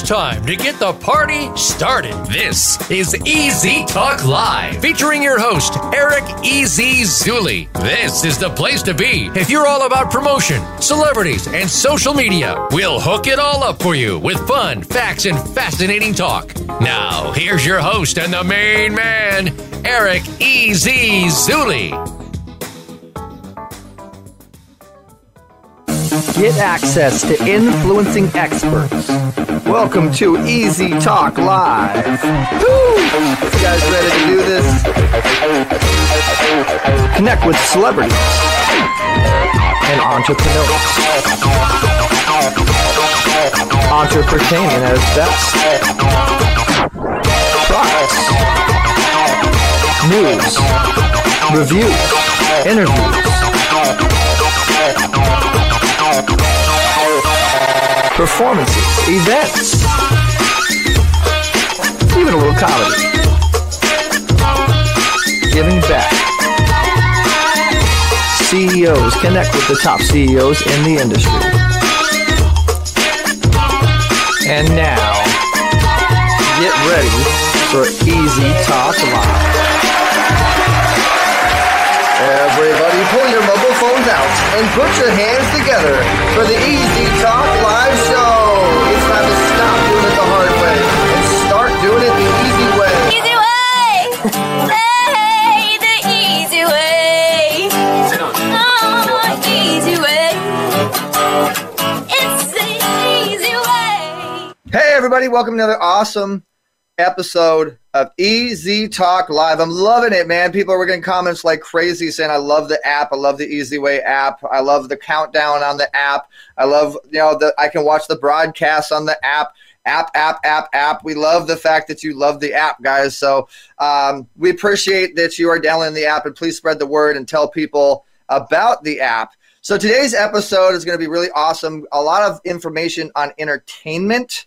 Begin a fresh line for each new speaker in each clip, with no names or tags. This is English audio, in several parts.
it's time to get the party started. This is Easy Talk Live, featuring your host, Eric Easy Zuli. This is the place to be if you're all about promotion, celebrities, and social media. We'll hook it all up for you with fun, facts, and fascinating talk. Now, here's your host and the main man, Eric Easy Zuli.
Get access to influencing experts. Welcome to Easy Talk Live. Woo! You guys ready to do this? Connect with celebrities and entrepreneurs. Entrepreneurship at its best. Products, news, reviews, interviews performances, events, even a little comedy. Giving back. CEOs connect with the top CEOs in the industry. And now, get ready for Easy Talk Live. Everybody pull your mobile out and put your hands together for the Easy Talk Live Show. It's time to stop doing it the hard way and start doing it the easy way.
Easy way! Hey, the easy way! Oh, easy way! It's the easy way!
Hey, everybody, welcome to another awesome episode of Easy Talk Live. I'm loving it, man. People are getting comments like crazy saying, I love the app. I love the Easy Way app. I love the countdown on the app. I love, you know, that I can watch the broadcast on the app. App, app, app, app. We love the fact that you love the app, guys. So um, we appreciate that you are downloading the app and please spread the word and tell people about the app. So today's episode is going to be really awesome. A lot of information on entertainment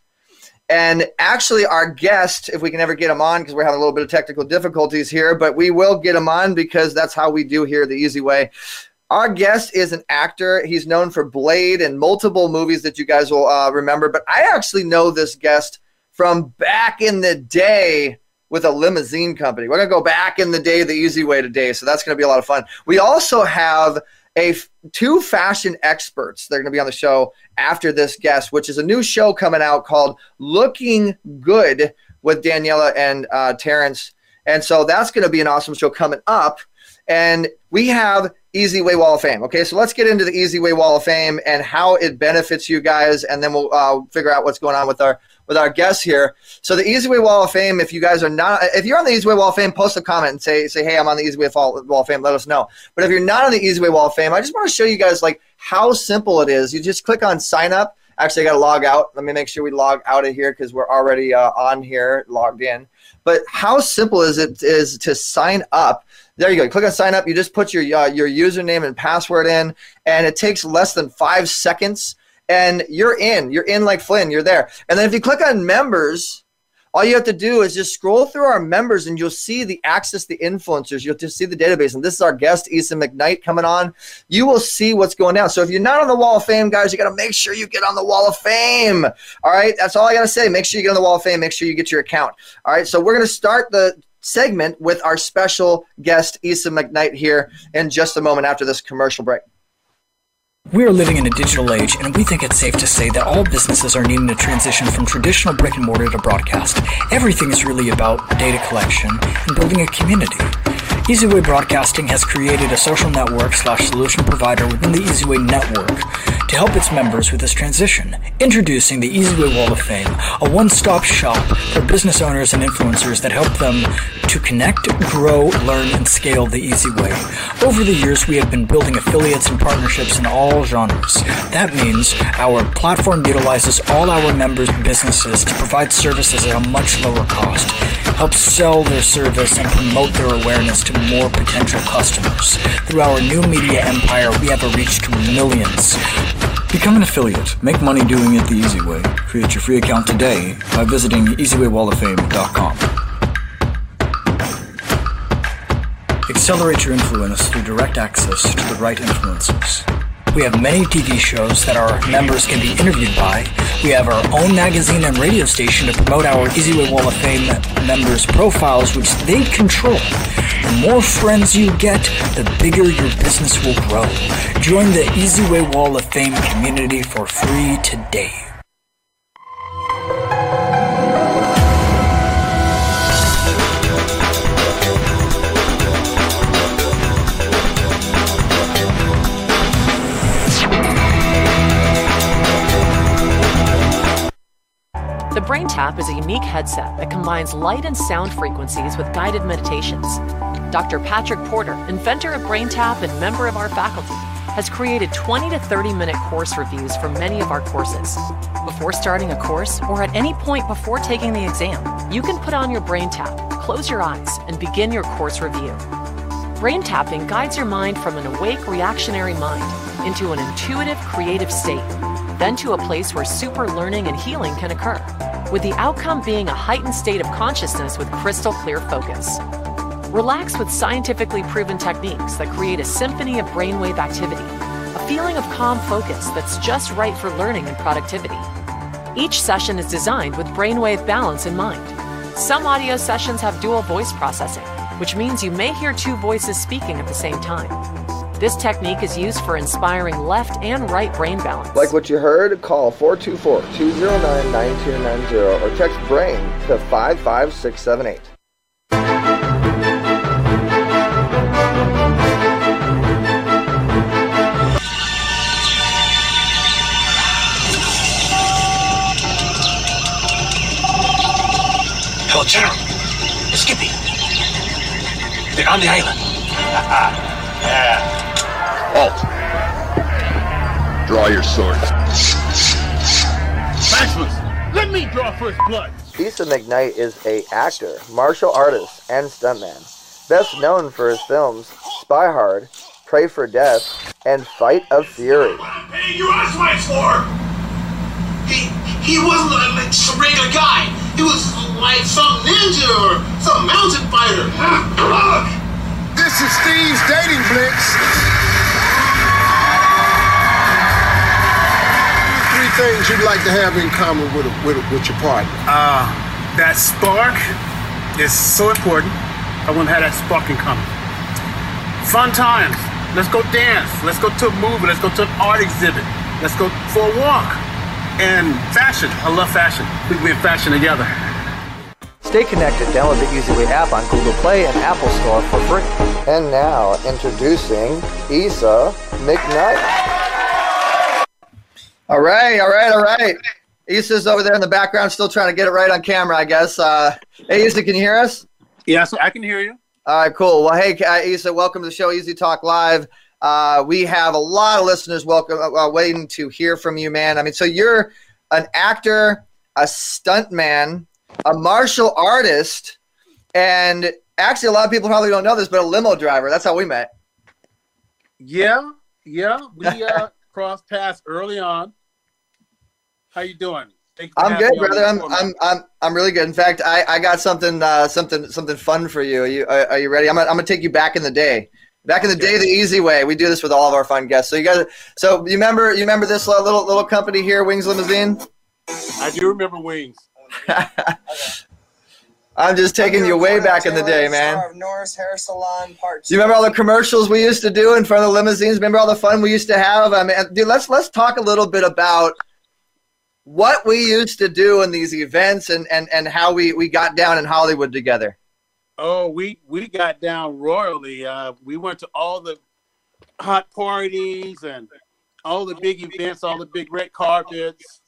and actually, our guest, if we can ever get him on, because we're having a little bit of technical difficulties here, but we will get him on because that's how we do here the easy way. Our guest is an actor. He's known for Blade and multiple movies that you guys will uh, remember. But I actually know this guest from back in the day with a limousine company. We're going to go back in the day the easy way today. So that's going to be a lot of fun. We also have a two fashion experts. They're going to be on the show after this guest, which is a new show coming out called Looking Good with Daniela and uh, Terrence. And so that's going to be an awesome show coming up. And we have Easy Way Wall of Fame. Okay, so let's get into the Easy Way Wall of Fame and how it benefits you guys, and then we'll uh, figure out what's going on with our with our guests here. So the Easy Way Wall of Fame, if you guys are not, if you're on the Easy Way Wall of Fame, post a comment and say, say, hey, I'm on the Easy Way Wall of Fame. Let us know. But if you're not on the Easy Way Wall of Fame, I just want to show you guys like how simple it is. You just click on sign up. Actually, I got to log out. Let me make sure we log out of here because we're already uh, on here, logged in. But how simple is it is to sign up? There you go. You click on sign up. You just put your uh, your username and password in, and it takes less than five seconds and you're in. You're in like Flynn. You're there. And then if you click on members, all you have to do is just scroll through our members and you'll see the access the influencers. You'll just see the database. And this is our guest, Issa McKnight, coming on. You will see what's going down. So if you're not on the Wall of Fame, guys, you got to make sure you get on the Wall of Fame. All right. That's all I got to say. Make sure you get on the Wall of Fame. Make sure you get your account. All right. So we're going to start the segment with our special guest, Issa McKnight, here in just a moment after this commercial break.
We are living in a digital age, and we think it's safe to say that all businesses are needing to transition from traditional brick and mortar to broadcast. Everything is really about data collection and building a community. EasyWay Broadcasting has created a social network slash solution provider within the EasyWay network to help its members with this transition. Introducing the EasyWay Wall of Fame, a one-stop shop for business owners and influencers that help them to connect, grow, learn, and scale the easy way. Over the years, we have been building affiliates and partnerships in all genres. That means our platform utilizes all our members' businesses to provide services at a much lower cost, help sell their service and promote their awareness to more potential customers. Through our new media empire, we have a reach to millions. Become an affiliate. Make money doing it the easy way. Create your free account today by visiting easywaywalloffame.com. Accelerate your influence through direct access to the right influencers. We have many TV shows that our members can be interviewed by. We have our own magazine and radio station to promote our Easy Way Wall of Fame members' profiles, which they control. The more friends you get, the bigger your business will grow. Join the Easy Way Wall of Fame community for free today.
The Brain Tap is a unique headset that combines light and sound frequencies with guided meditations. Dr. Patrick Porter, inventor of Brain Tap and member of our faculty, has created 20 to 30 minute course reviews for many of our courses. Before starting a course or at any point before taking the exam, you can put on your Brain Tap, close your eyes, and begin your course review. Brain tapping guides your mind from an awake reactionary mind into an intuitive creative state, then to a place where super learning and healing can occur, with the outcome being a heightened state of consciousness with crystal clear focus. Relax with scientifically proven techniques that create a symphony of brainwave activity, a feeling of calm focus that's just right for learning and productivity. Each session is designed with brainwave balance in mind. Some audio sessions have dual voice processing, which means you may hear two voices speaking at the same time. This technique is used for inspiring left and right brain balance.
Like what you heard, call 424-209-9290 or text BRAIN to 55678.
Hello, General. It's Skippy. They're on the island.
Halt! Draw your sword.
Maximus, let me draw first blood.
Issa McKnight is a actor, martial artist, and stuntman. Best known for his films Spy Hard, Pray for Death, and Fight of Fury.
Hey, you asked my for. He he wasn't uh, like just a regular guy. He was like some ninja or some mountain fighter. Look,
This is Steve's dating blitz. Things you'd like to have in common with with, with your partner.
Uh, that spark is so important. I want to have that spark in common. Fun times. Let's go dance. Let's go to a movie. Let's go to an art exhibit. Let's go for a walk. And fashion. I love fashion. We can be in fashion together.
Stay connected. Download the EasyWay app on Google Play and Apple Store for free. And now, introducing Issa McKnight. All right, all right, all right. Issa's over there in the background, still trying to get it right on camera, I guess. Uh, hey, Issa, can you hear us?
Yes, I can hear you.
All right, cool. Well, hey, uh, Issa, welcome to the show, Easy Talk Live. Uh, we have a lot of listeners welcome, uh, waiting to hear from you, man. I mean, so you're an actor, a stuntman, a martial artist, and actually, a lot of people probably don't know this, but a limo driver. That's how we met.
Yeah, yeah. We uh, crossed paths early on. How you doing? Thank you for
I'm good, brother. I'm. I'm, I'm, I'm really good. In fact, I, I got something, uh, something, something fun for you. Are you, are, are you ready? I'm gonna, I'm gonna take you back in the day. Back in the day, the easy way. We do this with all of our fun guests. So you guys, so you remember, you remember this uh, little, little company here, Wings Limousine?
I do remember wings.
I'm just taking you way back in the day, man.
Norris Hair Salon Part
Do you remember all the commercials we used to do in front of the limousines? Remember all the fun we used to have? I mean, dude, let's let's talk a little bit about what we used to do in these events and and and how we we got down in Hollywood together.
Oh, we we got down royally. Uh, we went to all the hot parties and all the big events, all the big red carpets.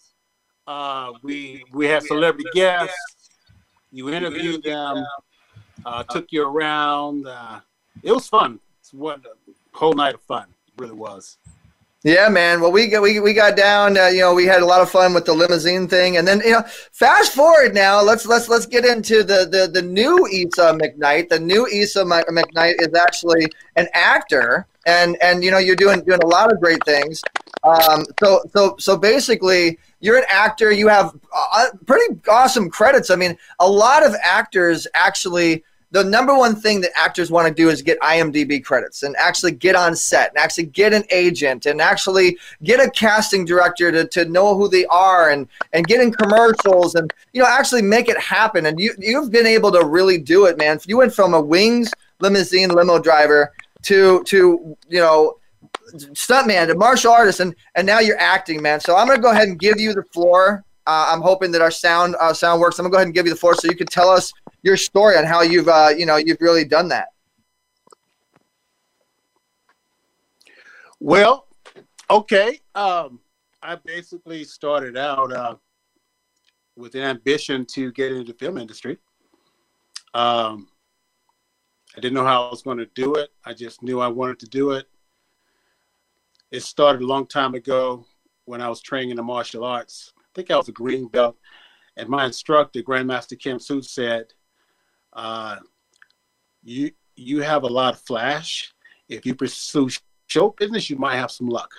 Uh, we we had celebrity guests. You interviewed them, uh, took you around. Uh, it was fun. It's a whole night of fun. It really was.
Yeah, man. Well, we got we, we got down. Uh, you know, we had a lot of fun with the limousine thing, and then you know, fast forward now. Let's let's let's get into the the the new Issa McKnight. The new Issa Mc- McKnight is actually an actor, and and you know, you're doing doing a lot of great things. Um, so so so basically, you're an actor. You have uh, pretty awesome credits. I mean, a lot of actors actually the number one thing that actors want to do is get IMDb credits and actually get on set and actually get an agent and actually get a casting director to, to know who they are and and get in commercials and you know actually make it happen. And you you've been able to really do it, man. You went from a wings limousine limo driver to to you know stuntman to martial artist and and now you're acting man so i'm going to go ahead and give you the floor uh, i'm hoping that our sound uh, sound works i'm to go ahead and give you the floor so you can tell us your story on how you've uh, you know you've really done that
Well, okay. Um, I basically started out uh, with an ambition to get into the film industry. Um, I didn't know how I was going to do it. I just knew I wanted to do it. It started a long time ago when I was training in the martial arts. I think I was a green belt, and my instructor, Grandmaster Kim Soot, said, uh, "You you have a lot of flash. If you pursue show business, you might have some luck."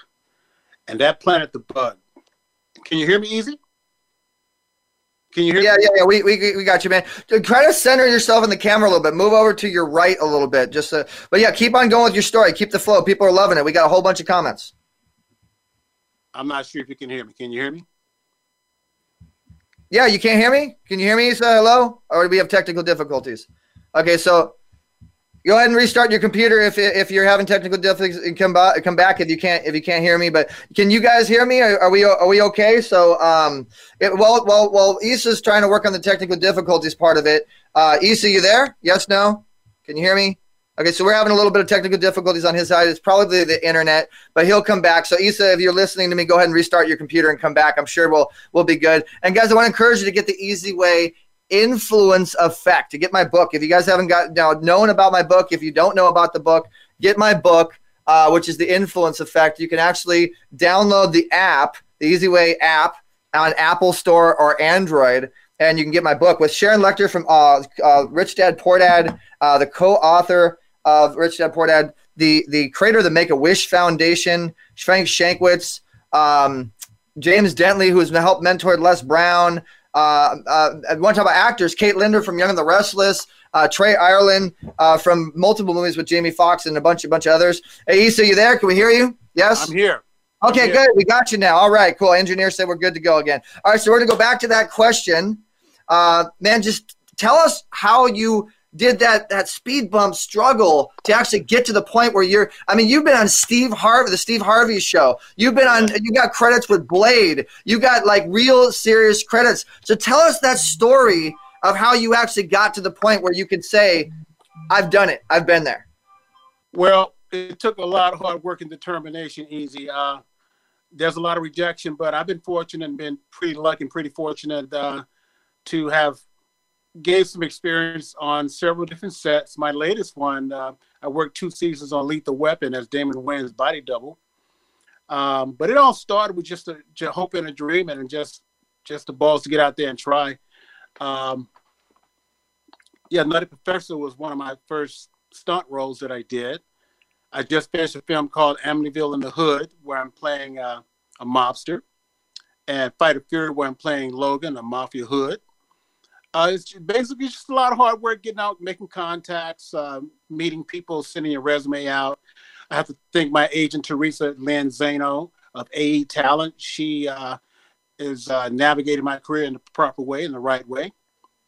And that planted the bug. Can you hear me easy? Can you hear
yeah
me?
yeah yeah we, we, we got you man try to center yourself in the camera a little bit move over to your right a little bit just to, but yeah keep on going with your story keep the flow people are loving it we got a whole bunch of comments
I'm not sure if you can hear me. Can you hear me?
Yeah, you can't hear me? Can you hear me? Say hello? Or do we have technical difficulties? Okay, so go ahead and restart your computer if, if you're having technical difficulties and come back come back if you can't if you can't hear me. But can you guys hear me? Are, are we are we okay? So um it, well well well Issa's trying to work on the technical difficulties part of it. Uh Issa, you there? Yes, no? Can you hear me? Okay, so we're having a little bit of technical difficulties on his side. It's probably the internet, but he'll come back. So Issa, if you're listening to me, go ahead and restart your computer and come back. I'm sure we'll we'll be good. And guys, I want to encourage you to get the easy way influence effect to get my book. If you guys haven't got now known about my book, if you don't know about the book, get my book, uh, which is the influence effect. You can actually download the app, the Easy Way app, on Apple Store or Android, and you can get my book with Sharon Lecter from uh, uh, Rich Dad Poor Dad, uh, the co-author of Rich Dad Poor Dad, the the creator of the Make a Wish Foundation, Frank Shankwitz, um, James Dentley, who has helped mentor Les Brown. Uh, uh, I want to talk about actors: Kate Linder from Young and the Restless, uh, Trey Ireland uh, from multiple movies with Jamie Foxx, and a bunch, a bunch of others. Hey, Issa, you there? Can we hear you? Yes.
I'm here.
Okay,
Yeah.
good. We got you now. All right, cool. Engineer said we're good to go again. All right, so we're gonna go back to that question. Uh, man, just tell us how you did that that speed bump struggle to actually get to the point where you're. I mean, you've been on Steve Harvey, the Steve Harvey show. You've been on. You got credits with Blade. You got like real serious credits. So tell us that story of how you actually got to the point where you could say, "I've done it. I've been there."
Well, it took a lot of hard work and determination, easy. Uh, there's a lot of rejection, but I've been fortunate and been pretty lucky and pretty fortunate uh, to have gained some experience on several different sets. My latest one, uh, I worked two seasons on Lethal Weapon as Damon Wayans' body double. Um, but it all started with just a, just hope and a dream and just just the balls to get out there and try. Um, yeah, Nutty Professor was one of my first stunt roles that I did. I just finished a film called Amityville in the Hood, where I'm playing uh, a mobster, and Fight of Fury, where I'm playing Logan, a mafia hood. Uh, it's basically just a lot of hard work, getting out, making contacts, uh, meeting people, sending your resume out. I have to thank my agent Teresa Lynn Zano of AE Talent. She uh, is uh, navigating my career in the proper way, in the right way.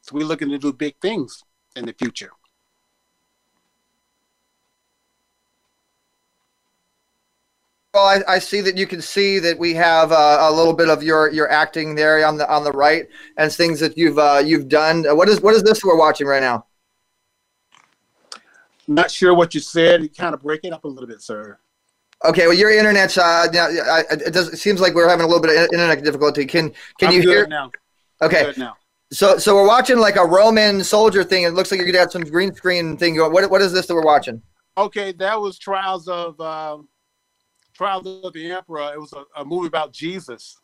So we're looking to do big things in the future.
Well, I, I see that you can see that we have uh, a little bit of your your acting there on the on the right and things that you've uh, you've done. Uh, What is what is this we're watching right now?
Not sure what you said. You kind of break it up a little bit, sir.
Okay, well your internet's uh, I- it does it seems like we're having a little bit of internet difficulty. Can can
I'm
you hear?
now?
Okay,
now.
so so we're watching like a Roman soldier thing. It looks like you're gonna have some green screen thing going. What what is this that we're watching?
Okay, that was Trials of uh, Trials of the Emperor. It was a, a movie about Jesus.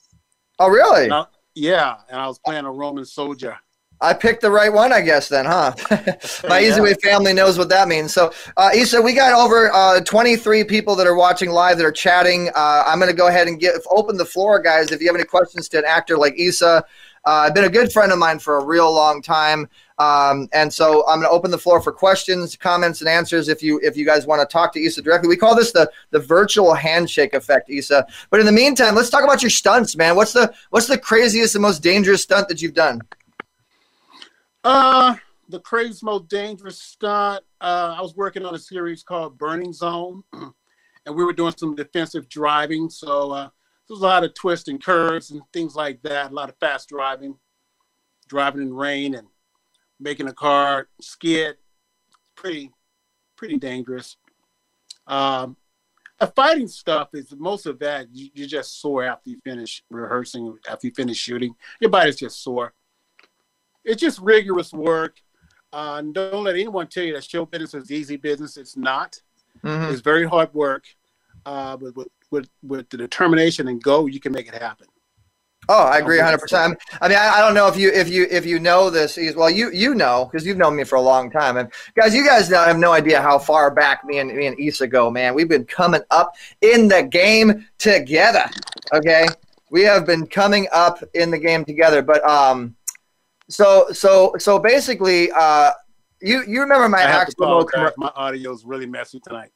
Oh really?
And I- yeah, and I was playing a Roman soldier.
I picked the right one, I guess. Then, huh? My
Yeah.
Easy Way family knows what that means. So, uh, Issa, we got over uh, 23 people that are watching live that are chatting. Uh, I'm going to go ahead and get open the floor, guys. If you have any questions to an actor like Issa, Uh, I've been a good friend of mine for a real long time. Um, and so I'm going to open the floor for questions, comments, and answers. If you if you guys want to talk to Issa directly, we call this the the virtual handshake effect, Issa. But in the meantime, let's talk about your stunts, man. What's the what's the craziest and most dangerous stunt that you've done?
Uh, the craziest, most dangerous stunt. Uh, I was working on a series called Burning Zone, and we were doing some defensive driving. So uh, there was a lot of twists and curves and things like that. A lot of fast driving, driving in rain, and making a car skid. Pretty, pretty dangerous. Um, the fighting stuff is most of that. You, you just sore after you finish rehearsing, after you finish shooting. Your body's just sore. It's just rigorous work. Uh, and don't let anyone tell you that show business is easy business. It's not.
Mhm.
It's very hard work. Uh, but with, with with the determination and go, you can make it happen.
Oh, I agree 100. percent I mean, I, I don't know if you if you if you know this. Well, you you know because you've known me for a long time, and guys, you guys have no idea how far back me and me and Issa go, man. We've been coming up in the game together. Okay, we have been coming up in the game together. But um, so so so basically, uh, you you remember my
I have to My audio is really messy tonight.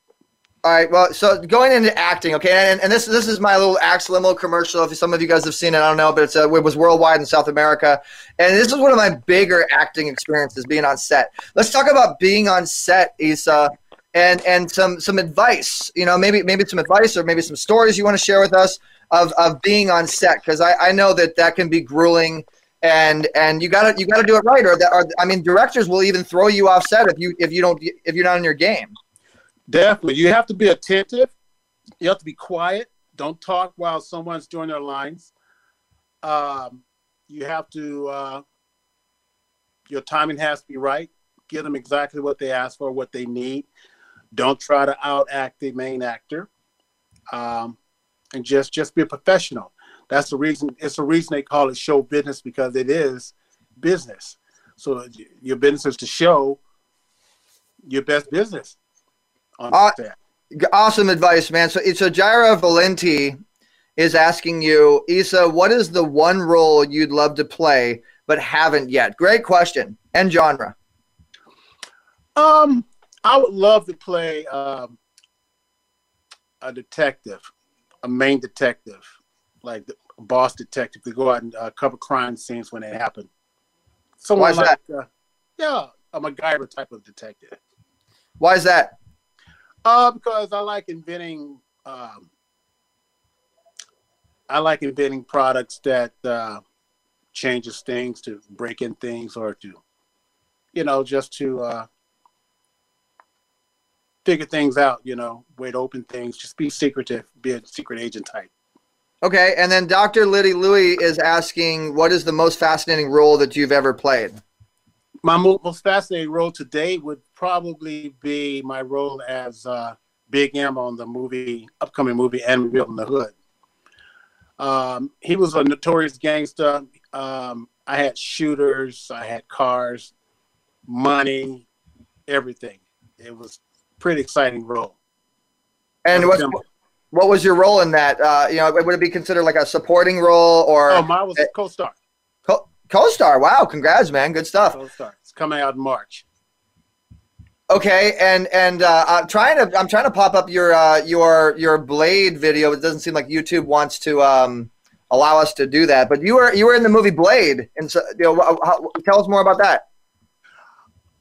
All right. Well, so going into acting, okay, and, and this this is my little Axe Limo commercial. If some of you guys have seen it, I don't know, but it's uh, it was worldwide in South America, and this is one of my bigger acting experiences being on set. Let's talk about being on set, Issa, and and some some advice. You know, maybe maybe some advice or maybe some stories you want to share with us of of being on set because I I know that that can be grueling. And and you gotta you gotta do it right, or that or I mean, directors will even throw you off set if you if you don't if you're not in your game.
Definitely. You have to be attentive. You have to be quiet. Don't talk while someone's doing their lines. Um, you have to, uh, your timing has to be right. Give them exactly what they ask for, what they need. Don't try to outact the main actor. Um, and just just be a professional. That's the reason. It's the reason they call it show business because it is business. So your business is to show your best business. On
Uh. Awesome advice, man. So, so Jaira Valenti is asking you, Issa, what is the one role you'd love to play but haven't yet? Great question. And genre.
Um, I would love to play um, a detective, a main detective, like the boss detective, to go out and uh, cover crime scenes when they happen. Someone
Why is
like, Uh, yeah, a MacGyver type of detective.
Why is that?
Uh, because I like inventing. Um, I like inventing products that uh, changes things to break in things or to, you know, just to uh, figure things out. You know, way to open things. Just be secretive. Be a secret agent type.
Okay. And then Dr. Liddy Louie is asking, what is the most fascinating role that you've ever played?
My mo- most fascinating role today would probably be my role as uh, Big M on the movie, upcoming movie, and Real in the Hood. Um, he was a notorious gangster. Um, I had shooters, I had cars, money, everything. It was a pretty exciting role.
And what, what was your role in that? Uh, you know, would it be considered like a supporting role or
Oh, mine was a co-star.
Co- co-star? Wow. Congrats, man. Good stuff.
Co-star. It's coming out in March.
Okay, and and uh, I'm trying to I'm trying to pop up your uh, your your Blade video. It doesn't seem like YouTube wants to um, allow us to do that. But you were you were in the movie Blade, and so you know, how- tell us more about that.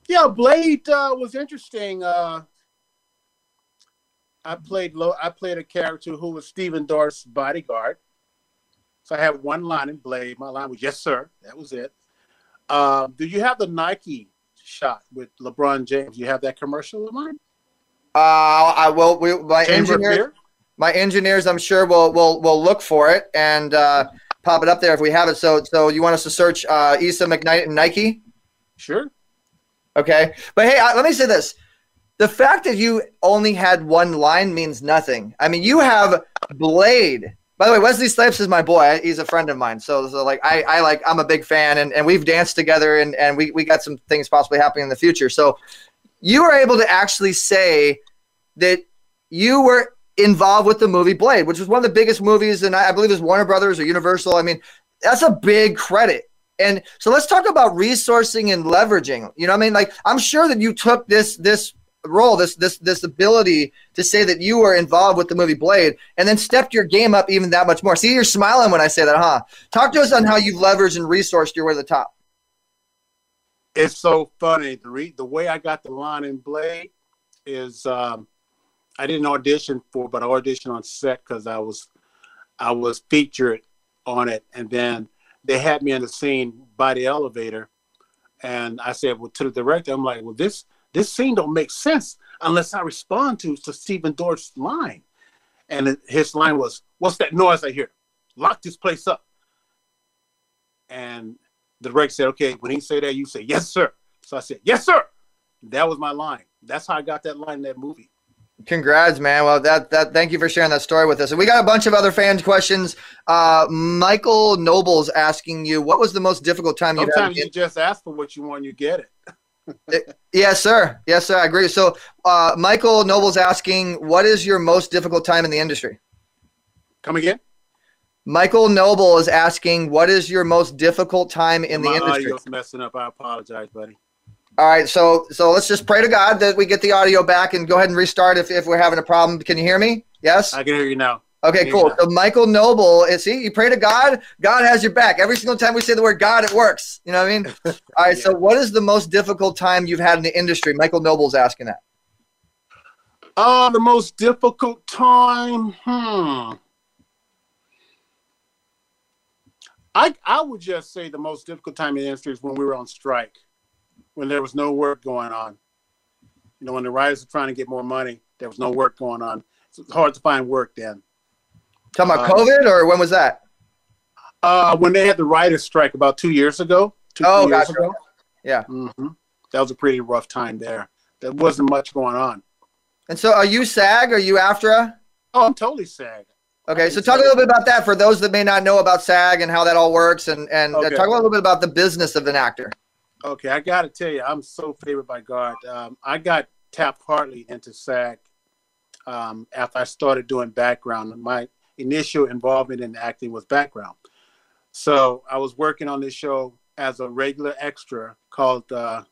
Yeah, Blade uh, was interesting. Uh, I played low. I played a character who was Stephen Dorff's bodyguard. So I had one line in Blade. My line was "Yes, sir." That was it. Uh, do you have the Nike shot with LeBron James? You have that commercial of mine?
Uh, I will. We, my
Chamber
engineer, my engineers, I'm sure will will will look for it and uh, pop it up there if we have it. So so you want us to search uh, Issa McKnight and Nike?
Sure.
Okay, but hey, uh, let me say this: the fact that you only had one line means nothing. I mean, you have Blade. By the way, Wesley Snipes is my boy. He's a friend of mine. So, so like, I, I like, I'm a big fan, and, and we've danced together, and, and we, we got some things possibly happening in the future. So, you were able to actually say that you were involved with the movie Blade, which was one of the biggest movies, and I, I believe it was Warner Brothers or Universal. I mean, that's a big credit. And so let's talk about resourcing and leveraging. You know, what I mean, like I'm sure that you took this this role, this this this ability to say that you were involved with the movie Blade, and then stepped your game up even that much more. See, you're smiling when I say that, huh? Talk to us on how you've leveraged and resourced your way to the top.
It's so funny. The re- the way I got the line in Blade is um, I didn't audition for, but I auditioned on set because I was I was featured on it, and then they had me in the scene by the elevator, and I said, well, to the director, I'm like, well, this this scene don't make sense unless I respond to to Stephen Dorff's line, and his line was, "What's that noise I hear? Lock this place up." And the director said, "Okay, when he say that, you say yes, sir." So I said, "Yes, sir." That was my line. That's how I got that line in that movie.
Congrats, man. Well, that that thank you for sharing that story with us. And we got a bunch of other fan questions. Uh, Michael Noble's asking you, what was the most difficult time you've had?
Sometimes you just ask for what you want, you get it.
Yes, sir. Yes, sir. I agree. So, uh, Michael Noble's asking, what is your most difficult time in the industry?
Come again?
Michael Noble is asking, what is your most difficult time in the
my
industry?
audio's messing up. I apologize, buddy.
All right, so so let's just pray to God that we get the audio back and go ahead and restart if, if we're having a problem. Can you hear me? Yes.
I can hear you now.
Okay, cool. So Michael Noble, is see, you pray to God, God has your back. Every single time we say the word God, it works. You know what I mean? All right. So, what is the most difficult time you've had in the industry? Michael Noble's asking that.
Uh, the most difficult time. Hmm. I I would just say the most difficult time in the industry is when we were on strike, when there was no work going on. You know, when the writers were trying to get more money, there was no work going on. It's hard to find work then.
Talking about
Uh,
COVID, or when was that?
Uh, when they had the writers' strike about two years ago. Two,
Oh, gotcha.
ago.
Yeah.
hmm That was a pretty rough time there. There wasn't much going on.
And so, are you SAG? Are you AFTRA?
Oh, I'm totally SAG.
Okay, so talk a little bit about that for those that may not know about SAG and how that all works, and and uh,
Okay.
talk a little bit about the business of an actor.
Okay, I got to tell you, I'm so favored by God. Um, I got tapped partly into SAG um, after I started doing background. My initial involvement in acting was background. So I was working on this show as a regular extra called uh,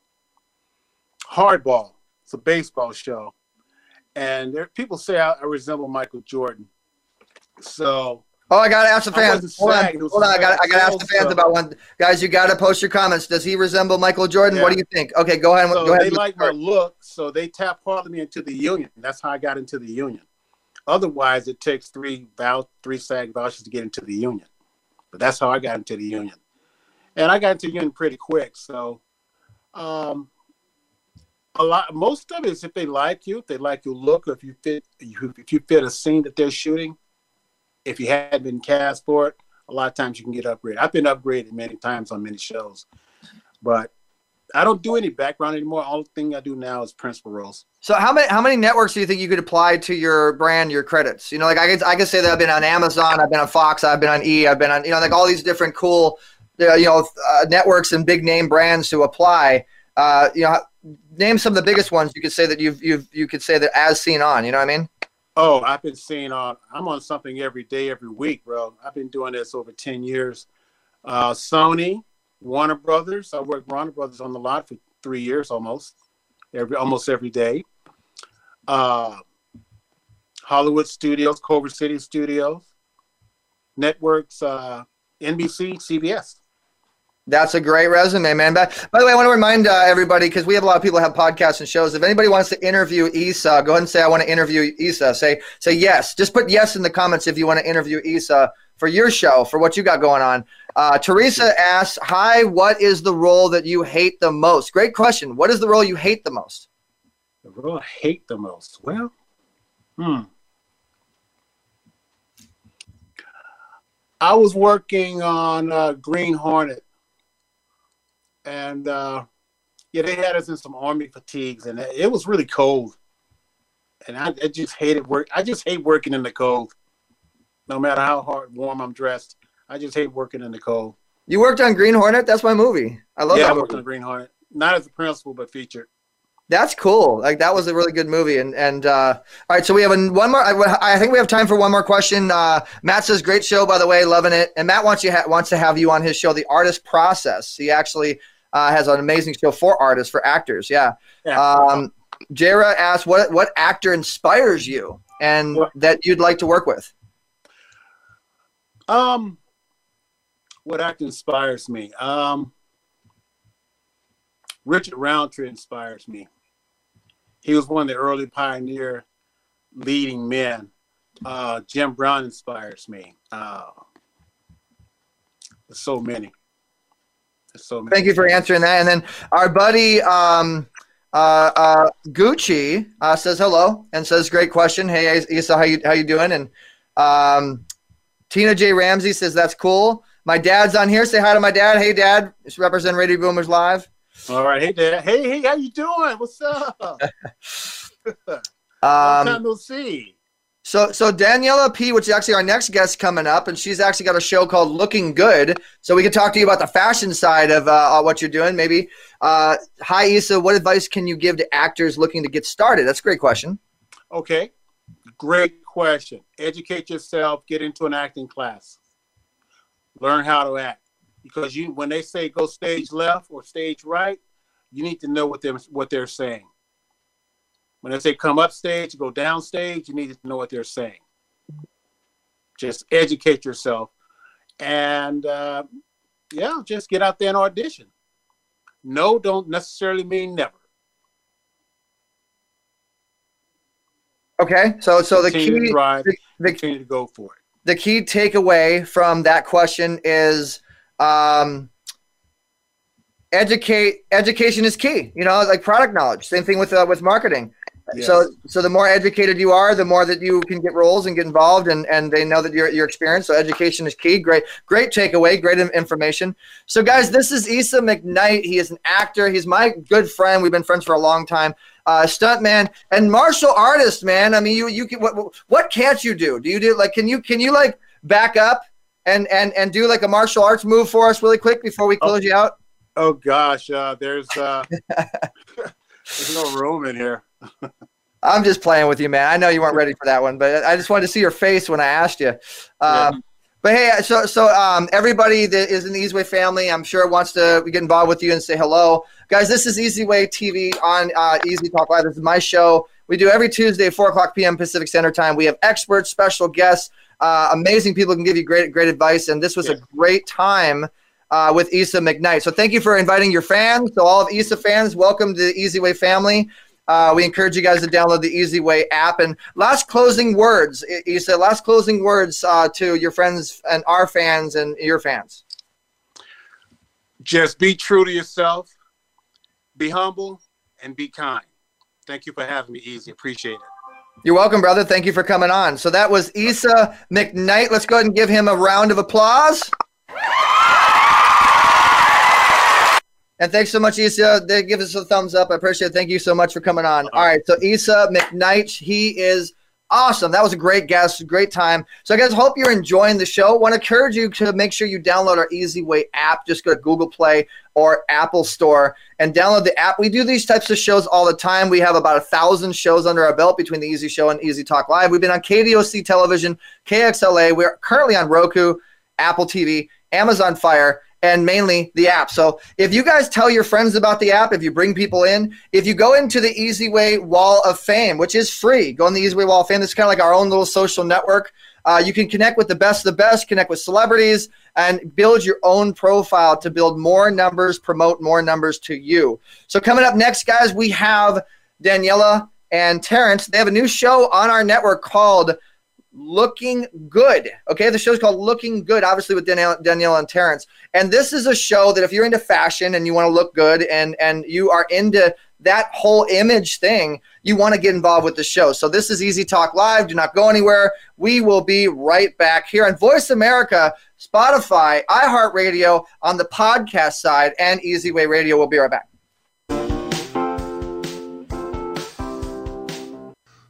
Hardball. It's a baseball show, and there people say I, I resemble Michael Jordan. So
Oh, I gotta ask the fans. Hold on,
SAG, it was
hold on. I gotta, I gotta ask the fans about one. Guys, you gotta post your comments. Does he resemble Michael Jordan? What do you think? Okay, go ahead.
So
go ahead.
they like my look, so they tap part of me into the union. That's how I got into the union. Otherwise, it takes three vou- three SAG vouchers to get into the union. But that's how I got into the union, and I got into the union pretty quick. So, um, a lot, most of it is if they like you, if they like your look, if you fit, if you fit a scene that they're shooting. If you hadn't been cast for it, a lot of times you can get upgraded. I've been upgraded many times on many shows, but I don't do any background anymore. All the thing I do now is principal roles.
So how many how many networks do you think you could apply to your brand, your credits? You know, like I can I can say that I've been on Amazon, I've been on Fox, I've been on E, I've been on you know like all these different cool uh, you know uh, networks and big name brands to apply. Uh, you know, name some of the biggest ones you could say that you've you've you could say that as seen on. You know what I mean?
Oh, I've been seeing on. I'm on something every day, every week, bro. I've been doing this over ten years. Uh, Sony, Warner Brothers. I worked Warner Brothers on the lot for three years almost, every almost every day. Uh, Hollywood Studios, Culver City Studios, networks, uh, NBC, CBS.
That's a great resume, man. But by the way, I want to remind uh, everybody because we have a lot of people have podcasts and shows. If anybody wants to interview Issa, go ahead and say I want to interview Issa. Say say yes. Just put yes in the comments if you want to interview Issa for your show for what you got going on. Uh, Teresa asks, "Hi, what is the role that you hate the most?" Great question. What is the role you hate the most?
The role I hate the most. Well, hmm. I was working on uh, Green Hornet, and uh, yeah, they had us in some army fatigues, and it was really cold. And I, I just hated work. I just hate working in the cold, no matter how hard warm I'm dressed. I just hate working in the cold.
You worked on Green Hornet. That's my movie. I love
yeah, I
that
worked
movie.
on Green Hornet, not as a principal, but featured.
That's cool. Like that was a really good movie. And and uh, all right, so we have a, one more. I, I think we have time for one more question. Uh, Matt says, "Great show, by the way, loving it." And Matt wants you ha- wants to have you on his show, The Artist Process. He actually uh, has an amazing show for artists, for actors. Yeah.
Yeah.
Um, Jara asked, "What what actor inspires you and that you'd like to work with?"
Um, what actor inspires me? Um, Richard Roundtree inspires me. He was one of the early pioneer leading men. Uh, Jim Brown inspires me. Uh, there's so many. There's so many.
Thank you for answering that. And then our buddy um, uh, uh, Gucci uh, says hello and says, "Great question. Hey, Issa, how you how you doing?" And um, Tina J Ramsey says, "That's cool." My dad's on here. Say hi to my dad. Hey, dad. It's represent Radio Boomers Live.
All right, hey Dad. Hey, hey, how you doing? What's up?
Um,
time no see.
So, so Daniela P, which is actually our next guest coming up, and she's actually got a show called Looking Good. So we can talk to you about the fashion side of uh, what you're doing. Maybe, uh, hi Issa, what advice can you give to actors looking to get started? That's a great question.
Okay, great question. Educate yourself. Get into an acting class. Learn how to act because you when they say go stage left or stage right, you need to know what them what they're saying. When they say come up stage, go down stage, you need to know what they're saying. Just educate yourself, and uh, yeah, just get out there and audition. No, don't necessarily mean never.
Okay, so so the
Continue to
key
drive,
the, the,
continue to go for it.
the key takeaway from that question is um, educate education is key. You know, like product knowledge. Same thing with uh, with marketing.
Yes.
So so the more educated you are, the more that you can get roles and get involved, and and they know that you're you're experienced. So education is key. Great great takeaway. Great information. So guys, this is Issa McKnight. He is an actor. He's my good friend. We've been friends for a long time. Uh, stuntman and martial artist, man. I mean, you you can what what can't you do? Do you do like can you can you like back up and and and do like a martial arts move for us really quick before we close you out?
Oh gosh, uh, there's uh, there's no room in here.
I'm just playing with you, man. I know you weren't ready for that one, but I just wanted to see your face when I asked you. Um, But hey, so so um, everybody that is in the Easy Way family, I'm sure wants to get involved with you and say hello, guys. This is Easy Way TV on uh, Easy Talk Live. This is my show. We do every Tuesday, four o'clock p.m. Pacific Standard Time. We have experts, special guests, uh, amazing people can give you great great advice. And this was a great time uh, with Issa McKnight. So thank you for inviting your fans. So all of Issa fans, welcome to the Easy Way family. Uh, we encourage you guys to download the Easy Way app. And last closing words, Issa, last closing words uh, to your friends and our fans and your fans.
Just be true to yourself, be humble, and be kind. Thank you for having me, Easy. Appreciate it.
You're welcome, brother. Thank you for coming on. So that was Issa McKnight. Let's go ahead and give him a round of applause. And thanks so much, Issa. They give us a thumbs up. I appreciate it. Thank you so much for coming on. All right. So Issa McKnight, he is awesome. That was a great guest, great time. So I guys hope you're enjoying the show. Want to encourage you to make sure you download our Easy Way app. Just go to Google Play or Apple Store and download the app. We do these types of shows all the time. We have about a thousand shows under our belt between the Easy Show and Easy Talk Live. We've been on KDOC television, KXLA. We're currently on Roku, Apple TV, Amazon Fire, and mainly the app. So if you guys tell your friends about the app, if you bring people in, if you go into the Easy Way Wall of Fame, which is free, go on the Easy Way Wall of Fame. It's kind of like our own little social network. Uh, you can connect with the best of the best, connect with celebrities, and build your own profile to build more numbers, promote more numbers to you. So coming up next, guys, we have Daniela and Terrence. They have a new show on our network called Looking Good. Okay, the show's called Looking Good, obviously with Danielle, Danielle and Terrence. And this is a show that if you're into fashion and you want to look good and and you are into that whole image thing, you want to get involved with the show. So this is Easy Talk Live. Do not go anywhere. We will be right back here on Voice America, Spotify, iHeartRadio on the podcast side, and Easy Way Radio. We'll be right back.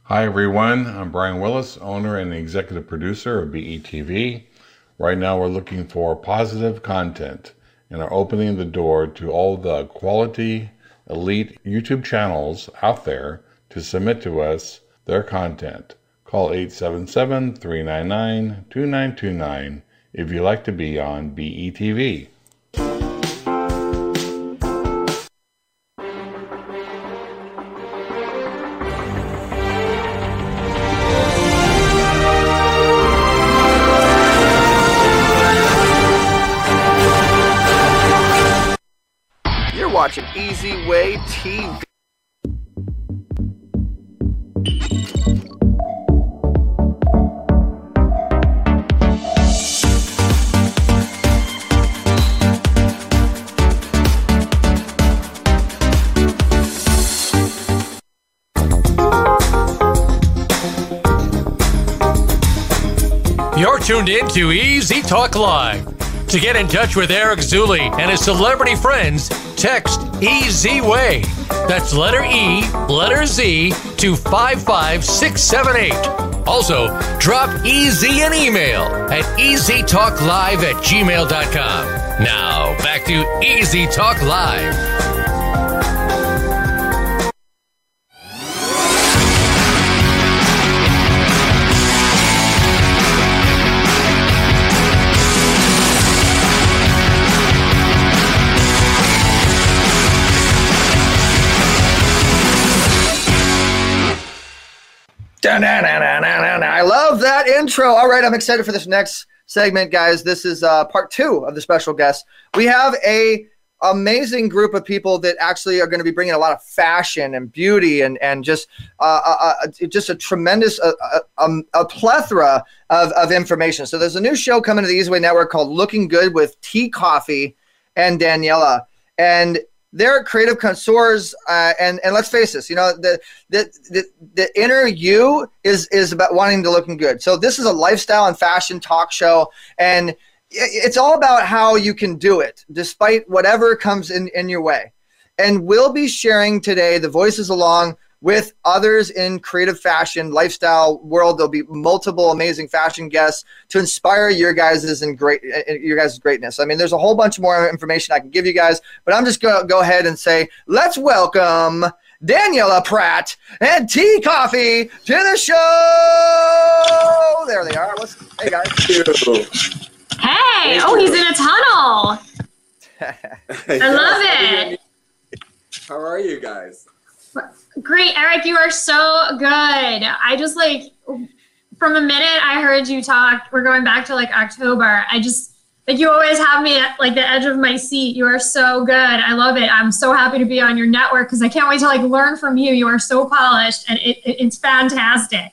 Hi, everyone. I'm Brian Willis, owner and executive producer of BETV. Right now, we're looking for positive content and are opening the door to all the quality elite YouTube channels out there to submit to us their content. Call 877 399 2929 if you'd like to be on BETV.
Easy Way TV.
You're tuned in to Easy Talk Live. To get in touch with Eric Zuley and his celebrity friends, text Easy Way. That's letter E, letter Z to 55678. Also, drop Easy an email at easytalklive at gmail.com. Now, back to Easy Talk Live.
I love that intro. All right, I'm excited for this next segment, guys. This is uh, part two of the special guest. We have a amazing group of people that actually are going to be bringing a lot of fashion and beauty and and just uh, uh, uh, just a tremendous uh, uh, um, a plethora of, of information. So there's a new show coming to the Easyway Network called Looking Good with Tea Coffee and Daniela, and they're creative connoisseurs. Uh, and and let's face this, you know the the the, the inner you is is about wanting to looking good. So this is a lifestyle and fashion talk show, and it's all about how you can do it despite whatever comes in in your way. And we'll be sharing today the voices along with others in creative fashion lifestyle world. There'll be multiple amazing fashion guests to inspire your guys' and great uh, your guys' greatness. I mean, there's a whole bunch more information I can give you guys, but I'm just gonna go ahead and say, let's welcome Daniela Pratt and Tea Coffee to the show. There they are. Let's, hey guys.
Hey! Oh, he's in a tunnel. I love it.
How are you guys?
Great, Eric. You are so good. I just like from a minute I heard you talk. We're going back to like October. I just like you always have me at like the edge of my seat. You are so good. I love it. I'm so happy to be on your network because I can't wait to like learn from you. You are so polished and it, it- it's fantastic.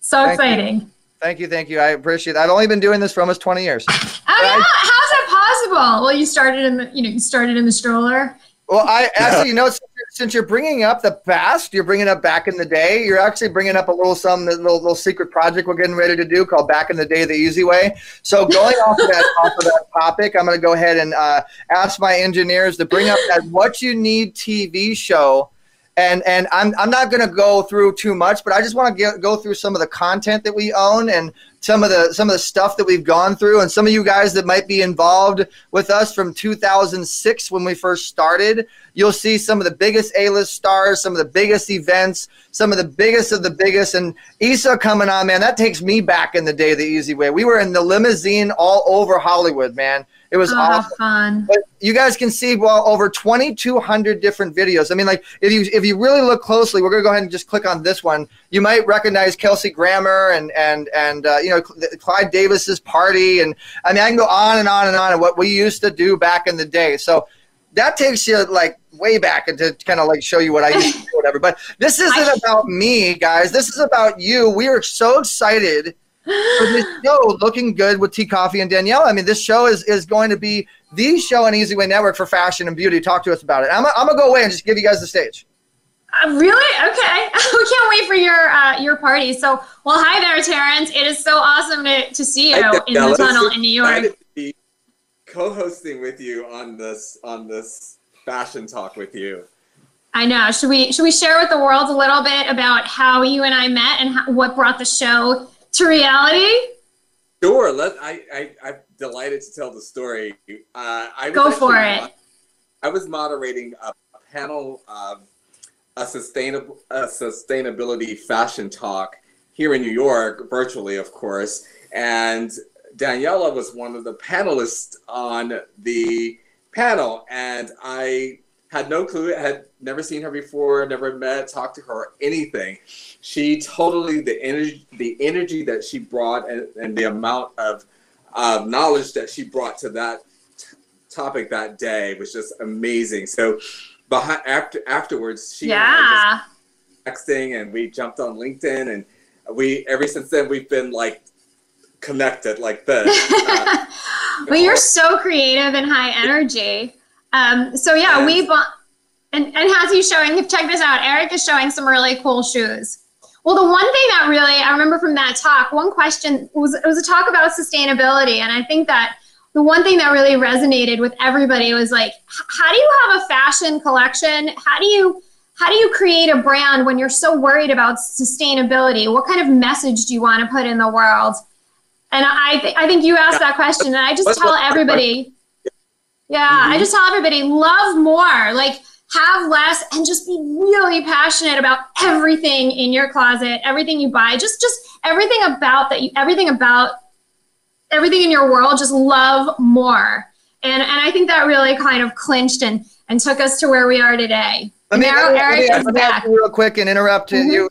So
Thank you.
exciting.
Thank you, thank you. I appreciate it. I've only been doing this for almost 20 years.
Oh yeah, how's that possible? Well, you started in the you know you started in the stroller.
Well, I actually, you know, since you're, bringing up the past, you're bringing up back in the day. You're actually bringing up a little some little, little secret project we're getting ready to do called "Back in the Day the Easy Way." So, going off of that off of that topic, I'm going to go ahead and uh, ask my engineers to bring up that "What You Need" TV show. And and I'm I'm not going to go through too much, but I just want to go through some of the content that we own and some of the some of the stuff that we've gone through. And some of you guys that might be involved with us from 2006 when we first started you'll see some of the biggest a-list stars some of the biggest events some of the biggest of the biggest. And Issa coming on man that takes me back in the day the easy way. We were in the limousine all over Hollywood man it was
oh,
awesome.
fun.
but you guys can see well over 2200 different videos. I mean like if you if you really look closely we're going to go ahead and just click on this one. You might recognize kelsey grammer and and and uh, you know clive davis's party. And i mean i can go on and on and on and what we used to do back in the day. So that takes you like way back and to kind of like show you what i used to do whatever. But this isn't about me guys. This is about you. We are so excited for this show looking good with tea coffee and danielle i mean this show is is going to be the show on easy way network for fashion and beauty talk to us about it i'm, I'm gonna go away and just give you guys the stage
Uh, really? Okay. we can't wait for your uh, your party. So, well, hi there, Terrence. It is so awesome to, to see you
Hi,
in the tunnel in New York.
excited to be co-hosting with you on this on this fashion talk with you.
I know. Should we should we share with the world a little bit about how you and I met and how, what brought the show to reality?
Sure. Let I, I I'm delighted to tell the story. Uh, I
Go for
actually
it.
I was moderating a panel of a sustainable a sustainability fashion talk here in New York, virtually, of course. And Daniela was one of the panelists on the panel, and I had no clue. had never seen her before, never met, talked to her, anything. She totally the energy, the energy that she brought, and, and the amount of uh, knowledge that she brought to that t- topic that day was just amazing. So, behind after afterwards, she and
Yeah.
just texting, and we jumped on LinkedIn, and we ever since then we've been like connected like this. Uh,
But you're so creative and high energy. Um, so yeah, we bought, and, and he's showing, check this out. Eric is showing some really cool shoes. Well, the one thing that really I remember from that talk, one question was it was a talk about sustainability, and I think that the one thing that really resonated with everybody was like, how do you have a fashion collection? How do you how do you create a brand when you're so worried about sustainability? What kind of message do you want to put in the world? And I, th- I think you asked that question, and I just tell everybody, yeah, I just tell everybody, love more, like have less, and just be really passionate about everything in your closet, everything you buy, just just everything about that, you, everything about everything in your world, just love more. And and I think that really kind of clinched and and took us to where we are today.
Let me,
now
let me-
Eric
let me-
back.
ask you real quick and interrupt
Mhm.
you.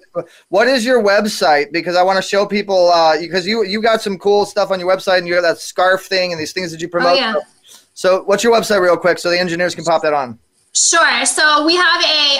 What is your website? Because I want to show people because you you got some cool stuff on your website and you have that scarf thing and these things that you promote.
Oh, yeah.
So what's your website real quick so the engineers can pop that on?
Sure. So we have a.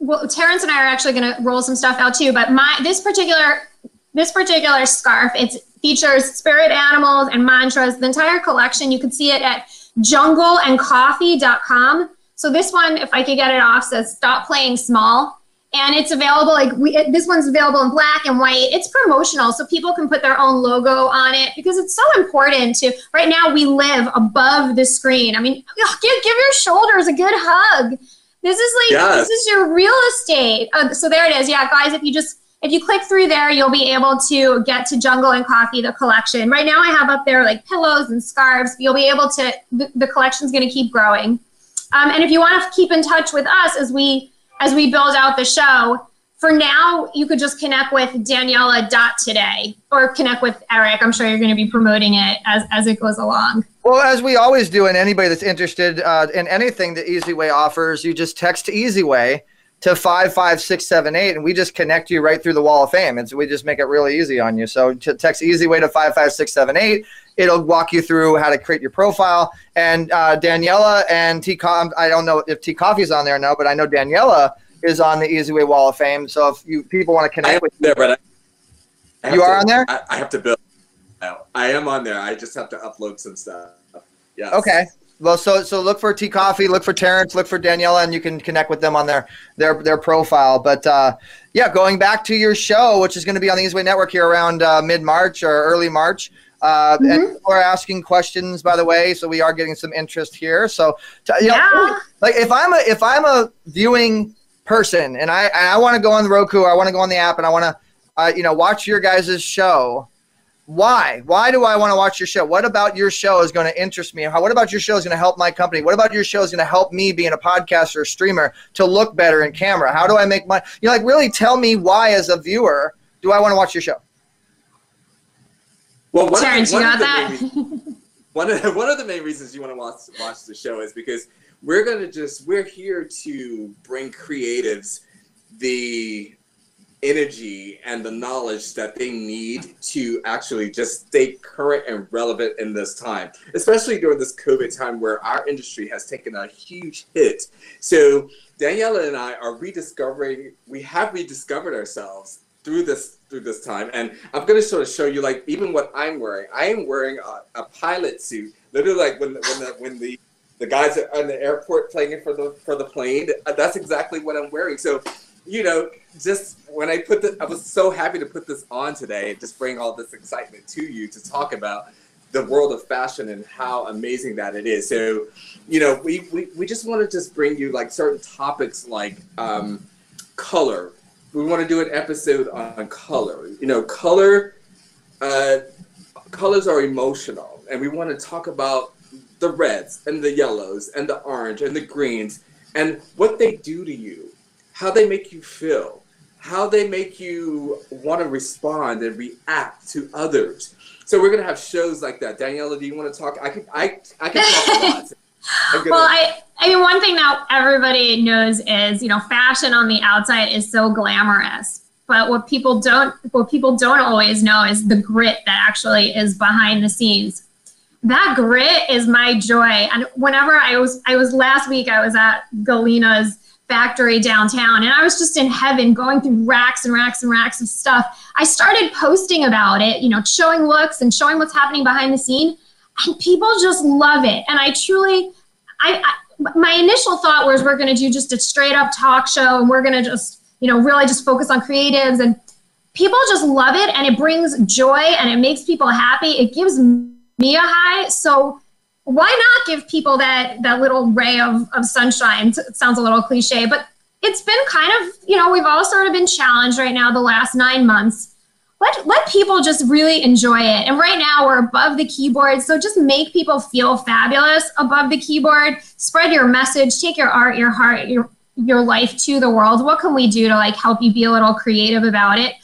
Well, Terrence and I are actually going to roll some stuff out too. But my this particular this particular scarf it features spirit animals and mantras. The entire collection you can see it at jungleandcoffee.com. So this one, if I could get it off, says "Stop playing small." And it's available like we, this one's available in black and white. It's promotional, so people can put their own logo on it because it's so important to. Right now, we live above the screen. I mean, give give your shoulders a good hug. This is like
Yes.
this is your real estate. Uh, so there it is. Yeah, guys, if you just if you click through there, you'll be able to get to Jungle and Coffee, the collection. Right now, I have up there like pillows and scarves. You'll be able to. The, the collection's going to keep growing. Um, and if you want to keep in touch with us as we as we build out the show. For now, you could just connect with Daniela dot today or connect with Eric. I'm sure you're going to be promoting it as, as it goes along.
Well, as we always do, and anybody that's interested uh, in anything that Easy Way offers, you just text Easy Way to 55678 and we just connect you right through the wall of fame and so we just make it really easy on you so text easy way to 55678 It'll walk you through how to create your profile. And uh, Daniela and T. Com- I don't know if T. Coffee's on there now, but I know Daniela is on the Easy Way Wall of Fame. So if you people want to connect with
there, but I, I
You are
to-
on there?
I, I have to build. I am on there. I just have to upload some stuff. Yeah.
Okay. Well, so so look for T Coffee, look for Terrence, look for Daniela, and you can connect with them on their their their profile. But uh, yeah, going back to your show, which is going to be on the Easyway Network here around uh, mid March or early March. Uh, And people are asking questions, by the way, so we are getting some interest here. So, you know,
Yeah.
like if I'm a if I'm a viewing person and I and I want to go on the Roku, I want to go on the app, and I want to, uh, you know, watch your guys' show why? Why do i want to watch your show? What about your show is going to interest me? How, what about your show is going to help my company? What about your show is going to help me being a podcaster or streamer to look better in camera? How do i make my you know like really tell me why as a viewer do i want to watch your show
Well, one
Terrence,
of
you got that?
one of one of the main reasons you want to watch watch the show is because we're gonna just we're here to bring creatives the energy and the knowledge that they need to actually just stay current and relevant in this time, especially during this COVID time where our industry has taken a huge hit. So Daniela and I are rediscovering, we have rediscovered ourselves through this through this time, and I'm going to sort of show you like even what I'm wearing. I am wearing a, a pilot suit, literally like when when the when the the guys are in the airport playing it for the for the plane. uh, That's exactly what I'm wearing. So, you know, just when I put the, I was so happy to put this on today and just bring all this excitement to you to talk about the world of fashion and how amazing that it is. So, you know, we we, we just want to just bring you like certain topics like um, color. We want to do an episode on color. You know, color. Uh, colors are emotional, and we want to talk about the reds and the yellows and the orange and the greens and what they do to you, how they make you feel, how they make you want to respond and react to others. So we're gonna have shows like that. Daniela, do you want to talk? I can I I can talk a lot.
Well, I, I mean, one thing that everybody knows is, you know, fashion on the outside is so glamorous. But what people don't, what people don't always know is the grit that actually is behind the scenes. That grit is my joy. And whenever I was, I was last week, I was at Galina's factory downtown, and I was just in heaven, going through racks and racks and racks of stuff. I started posting about it, you know, showing looks and showing what's happening behind the scene people just love it. And I truly, I, I my initial thought was we're going to do just a straight up talk show, and we're going to just, you know, really just focus on creatives, and people just love it, and it brings joy, and it makes people happy. It gives me a high, so why not give people that that little ray of, of sunshine it sounds a little cliche but it's been kind of you know we've all sort of been challenged right now the last nine months let let people just really enjoy it and right now we're above the keyboard so just make people feel fabulous above the keyboard spread your message take your art your heart your your life to the world what can we do to like help you be a little creative about it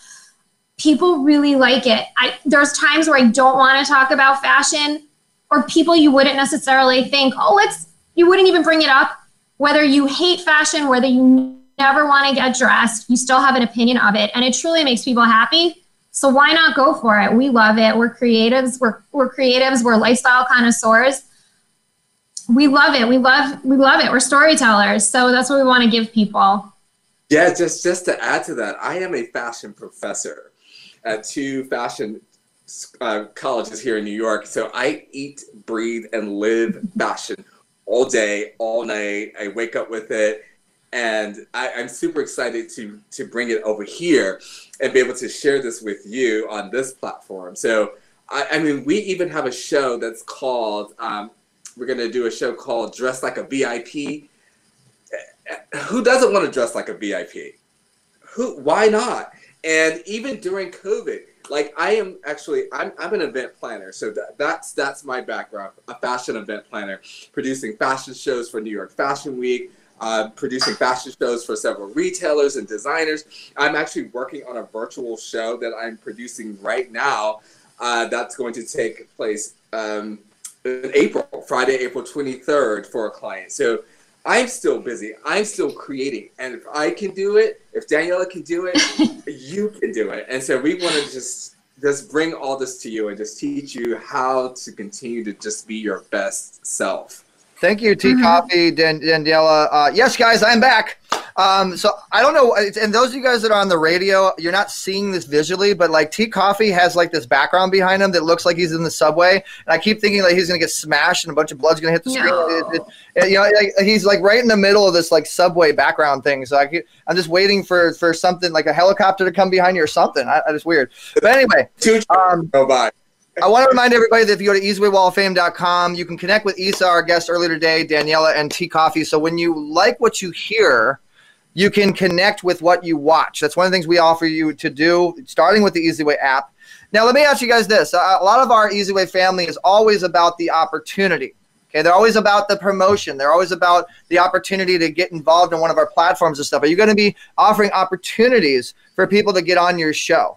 people really like it I, there's times where i don't want to talk about fashion or people you wouldn't necessarily think, oh, let's, you wouldn't even bring it up. Whether you hate fashion, whether you never want to get dressed, you still have an opinion of it. And it truly makes people happy. So why not go for it? We love it. We're creatives. We're, we're creatives. We're lifestyle connoisseurs. We love it. We love, we love it. We're storytellers. So that's what we want to give people.
Yeah, just just to add to that, I am a fashion professor at two fashion uh, colleges here in New York. So I eat, breathe, and live fashion all day, all night. I wake up with it, and I, I'm super excited to to bring it over here and be able to share this with you on this platform. So I, I mean, we even have a show that's called. Um, we're gonna do a show called "Dress Like a VIP." Who doesn't want to dress like a VIP? Who? Why not? And even during COVID, like I am actually I'm, I'm an event planner, so that, that's that's my background, a fashion event planner, producing fashion shows for New York Fashion Week, uh, producing fashion shows for several retailers and designers. I'm actually working on a virtual show that I'm producing right now. Uh, that's going to take place um, in April, Friday, April 23rd, for a client. So I'm still busy. I'm still creating. And if I can do it, if Daniela can do it, you can do it. And so we want to just just bring all this to you and just teach you how to continue to just be your best self.
Thank you, T Coffee, Dan- Daniela. Uh, yes, guys, I'm back. Um, so I don't know, and those of you guys that are on the radio, you're not seeing this visually, but like T Coffee has like this background behind him that looks like he's in the subway, and I keep thinking like he's gonna get smashed and a bunch of blood's gonna hit the screen.
No.
It- it- you know, like, he's like right in the middle of this like subway background thing. So I keep, I'm just waiting for for something like a helicopter to come behind you or something. I, I just weird. But anyway, um,
go by.
I want to remind everybody that if you go to easywaywalloffame.com, you can connect with Issa, our guest earlier today, Daniela, and Tea Coffee. So when you like what you hear, you can connect with what you watch. That's one of the things we offer you to do, starting with the Easy Way app. Now, let me ask you guys this. A lot of our Easy Way family is always about the opportunity. Okay, they're always about the promotion. They're always about the opportunity to get involved in one of our platforms and stuff. Are you going to be offering opportunities for people to get on your show?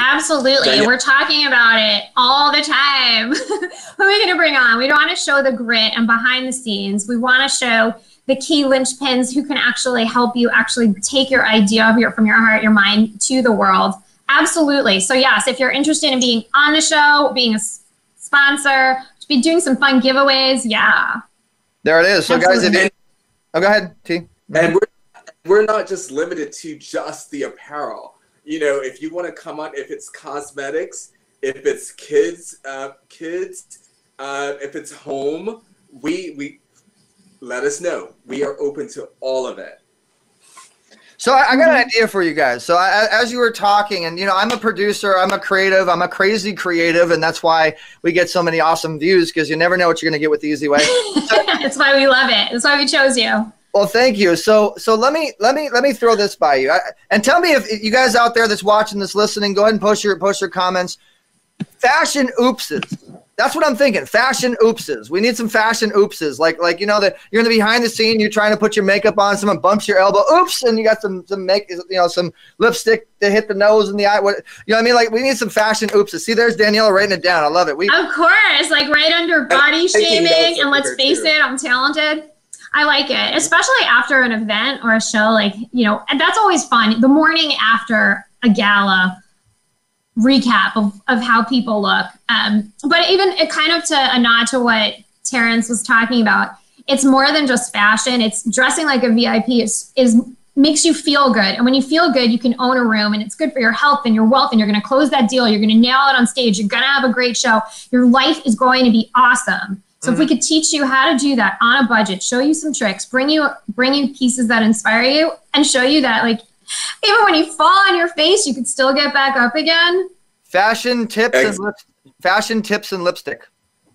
Absolutely.
Daniel-
We're talking about it all the time. Who are we going to bring on? We don't want to show the grit and behind the scenes. We want to show the key linchpins who can actually help you actually take your idea of your from your heart, your mind to the world. Absolutely. So yes, if you're interested in being on the show, being a s- sponsor, to be doing some fun giveaways, yeah.
There it is. So, guys, if you, oh, go ahead, T.
And we're we're not just limited to just the apparel. You know, if you want to come on, if it's cosmetics, if it's kids, uh, kids, uh, if it's home, we we let us know. We are open to all of it.
So I, I got an idea for you guys. So I, as you were talking, and you know, I'm a producer, I'm a creative, I'm a crazy creative, and that's why we get so many awesome views because you never know what you're going to get with the easy way.
That's why we love it. That's why we chose you.
Well, thank you. So, so let me let me let me throw this by you, I, and tell me if you guys out there that's watching this, listening, go ahead and post your post your comments. Fashion oopses. That's what I'm thinking. Fashion oopses. We need some fashion oopses. Like like you know that you're in the behind the scene. You're trying to put your makeup on. Someone bumps your elbow. Oops, and you got some some make you know some lipstick to hit the nose and the eye. What you know? what I mean, like we need some fashion oopses. See, there's Daniela writing it down. I love it. We
Of course, like right under body shaming, and let's face
too.
it, I'm talented. I like it, especially after an event or a show. Like you know, and that's always fun. The morning after a gala recap of, of how people look. Um, but even it kind of to a nod to what Terrence was talking about. It's more than just fashion. It's dressing like a VIP is is makes you feel good. And when you feel good, you can own a room and it's good for your health and your wealth and you're going to close that deal. You're going to nail it on stage. You're going to have a great show. Your life is going to be awesome. So if we mm-hmm. could teach you how to do that on a budget, show you some tricks, bring you bring you pieces that inspire you and show you that like even when you fall on your face, you can still get back up again.
fashion tips and lip, fashion tips and lipstick.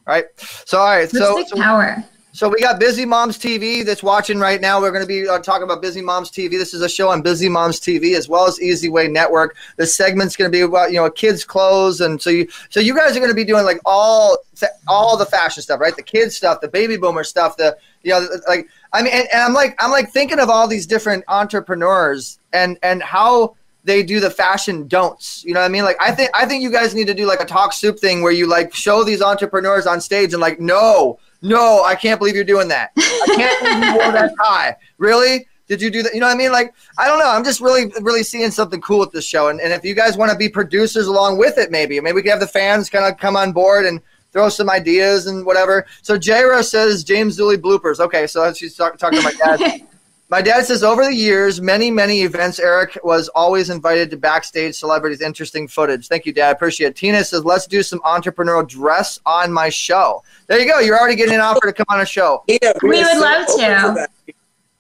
Right. So all right. So,
Lipstick
so
power.
So we got Busy Moms TV that's watching right now. We're going to be uh, talking about Busy Moms TV. This is a show on Busy Moms TV as well as Easy Way Network. This segment's going to be about you know kids clothes, and so you so you guys are going to be doing like all all the fashion stuff, right? The kids stuff, the baby boomer stuff, the you know like I mean, and, and I'm like I'm like thinking of all these different entrepreneurs and and how they do the fashion don'ts. You know what I mean? Like I think I think you guys need to do like a talk soup thing where you like show these entrepreneurs on stage and like no, no, I can't believe you're doing that. I can't believe you wore that tie. Really? Did you do that? You know what I mean? Like I don't know. I'm just really really seeing something cool with this show. And, and if you guys want to be producers along with it, maybe maybe we can have the fans kind of come on board and throw some ideas and whatever. So Jaira says James Dooley bloopers. Okay, so she's talk, talking to my dad. My dad says over the years, many, many events, Eric was always invited to backstage celebrities, interesting footage. Thank you, Dad. Appreciate it. Tina says, let's do some entrepreneurial dress on my show. There you go. You're already getting an offer to come on a show.
Yeah,
We
are
would
so
love
open
to.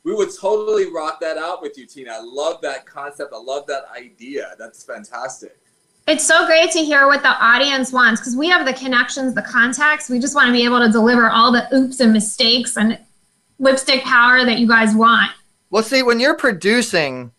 We would totally rock that out with you, Tina. I love that concept. I love that idea. That's fantastic.
It's so great to hear what the audience wants because we have the connections, the contacts. We just want to be able to deliver all the oops and mistakes and lipstick power that you guys want.
Well, see, when you're producing,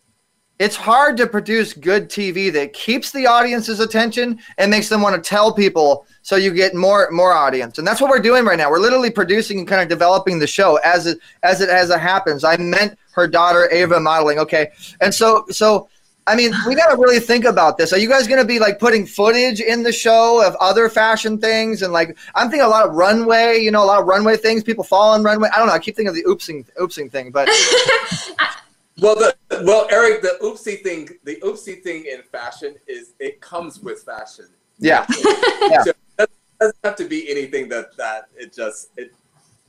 it's hard to produce good TV that keeps the audience's attention and makes them want to tell people so you get more more audience. And that's what we're doing right now. We're literally producing and kind of developing the show as it as it as it happens. I meant her daughter Ava modeling. Okay. And so so I mean, we got to really think about this. Are you guys going to be like putting footage in the show of other fashion things? And like, I'm thinking a lot of runway, you know, a lot of runway things. People fall on runway. I don't know. I keep thinking of the oopsing, oopsing thing, but
Well, the well, Eric, the oopsie thing, the oopsie thing in fashion is it comes with fashion.
yeah.
So it doesn't have to be anything that that it just it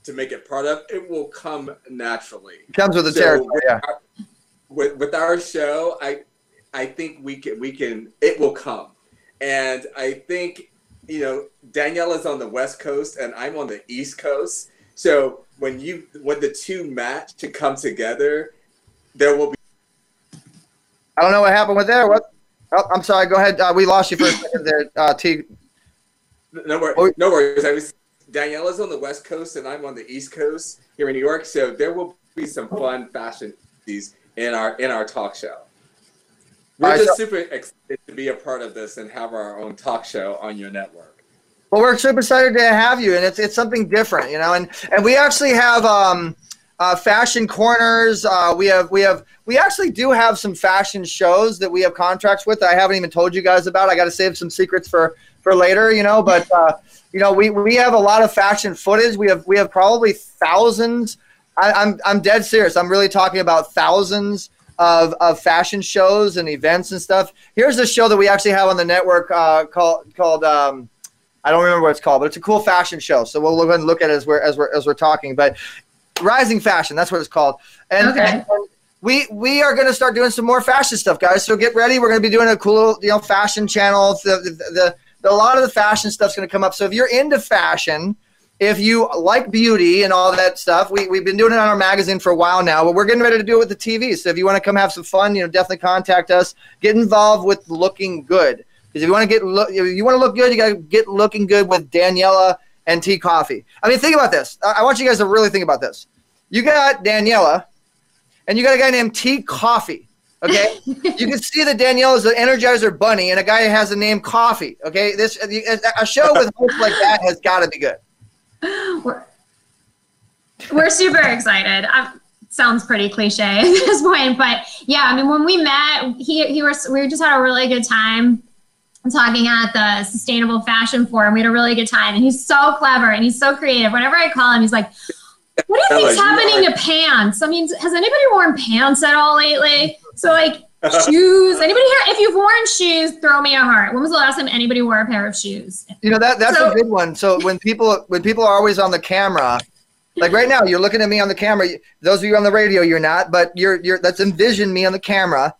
to make it part of. It will come naturally.
It comes with the
So
territory. Yeah.
our- with with our show, I I think we can we can it will come, and I think you know Daniela's on the West Coast and I'm on the East Coast. So when you when the two match to come together, there will be.
I don't know what happened with there. What? Oh, I'm sorry. Go ahead. Uh, we lost you for a second there, uh, T.
No, wor- no worries. I was Daniela's on the West Coast and I'm on the East Coast here in New York. So there will be some fun fashion these in our in our talk show. We're just super excited to be a part of this and have our own talk show on your network.
Well, we're super excited to have you, and it's it's something different, you know. And and we actually have um, uh, fashion corners. Uh, we have we have we actually do have some fashion shows that we have contracts with. That I haven't even told you guys about. I got to save some secrets for for later, you know. But uh, you know, we we have a lot of fashion footage. We have we have probably thousands. I, I'm I'm dead serious. I'm really talking about thousands of, of fashion shows and events and stuff. Here's a show that we actually have on the network uh, called called um, I don't remember what it's called, but it's a cool fashion show. So we'll go ahead and look at it as we're as we're as we're talking. But Rising Fashion, that's what it's called. And,
Okay.
and we we are going to start doing some more fashion stuff, guys. So get ready. We're going to be doing a cool you know fashion channel. The the, the, the a lot of the fashion stuff's going to come up. So if you're into fashion, if you like beauty and all that stuff, we, we've been doing it on our magazine for a while now, but we're getting ready to do it with the TV. So if you want to come have some fun, you know, definitely contact us. Get involved with looking good. Because if you want to get look, if you want to look good, you got to get looking good with Daniela and Tea Coffee. I mean, think about this. I want you guys to really think about this. You got Daniela, and you got a guy named Tea Coffee. Okay, you can see that Danielle is an Energizer Bunny, and a guy has the name Coffee. Okay, this a show with hosts like that has got to be good.
We're, we're super excited. Um sounds pretty cliche at this point, but yeah, I mean, when we met, he he was we just had a really good time talking at the Sustainable Fashion Forum. We had a really good time, and he's so clever and he's so creative. Whenever I call him, he's like, "What do you think's happening to pants? I mean, has anybody worn pants at all lately?" So like. Shoes. Anybody here? If you've worn shoes, throw me a heart. When was the last time anybody wore a pair of shoes?
You know that that's
So-
a good one. So when people when people are always on the camera, like right now, you're looking at me on the camera. Those of you on the radio, you're not, but you're you're that's envision me on the camera.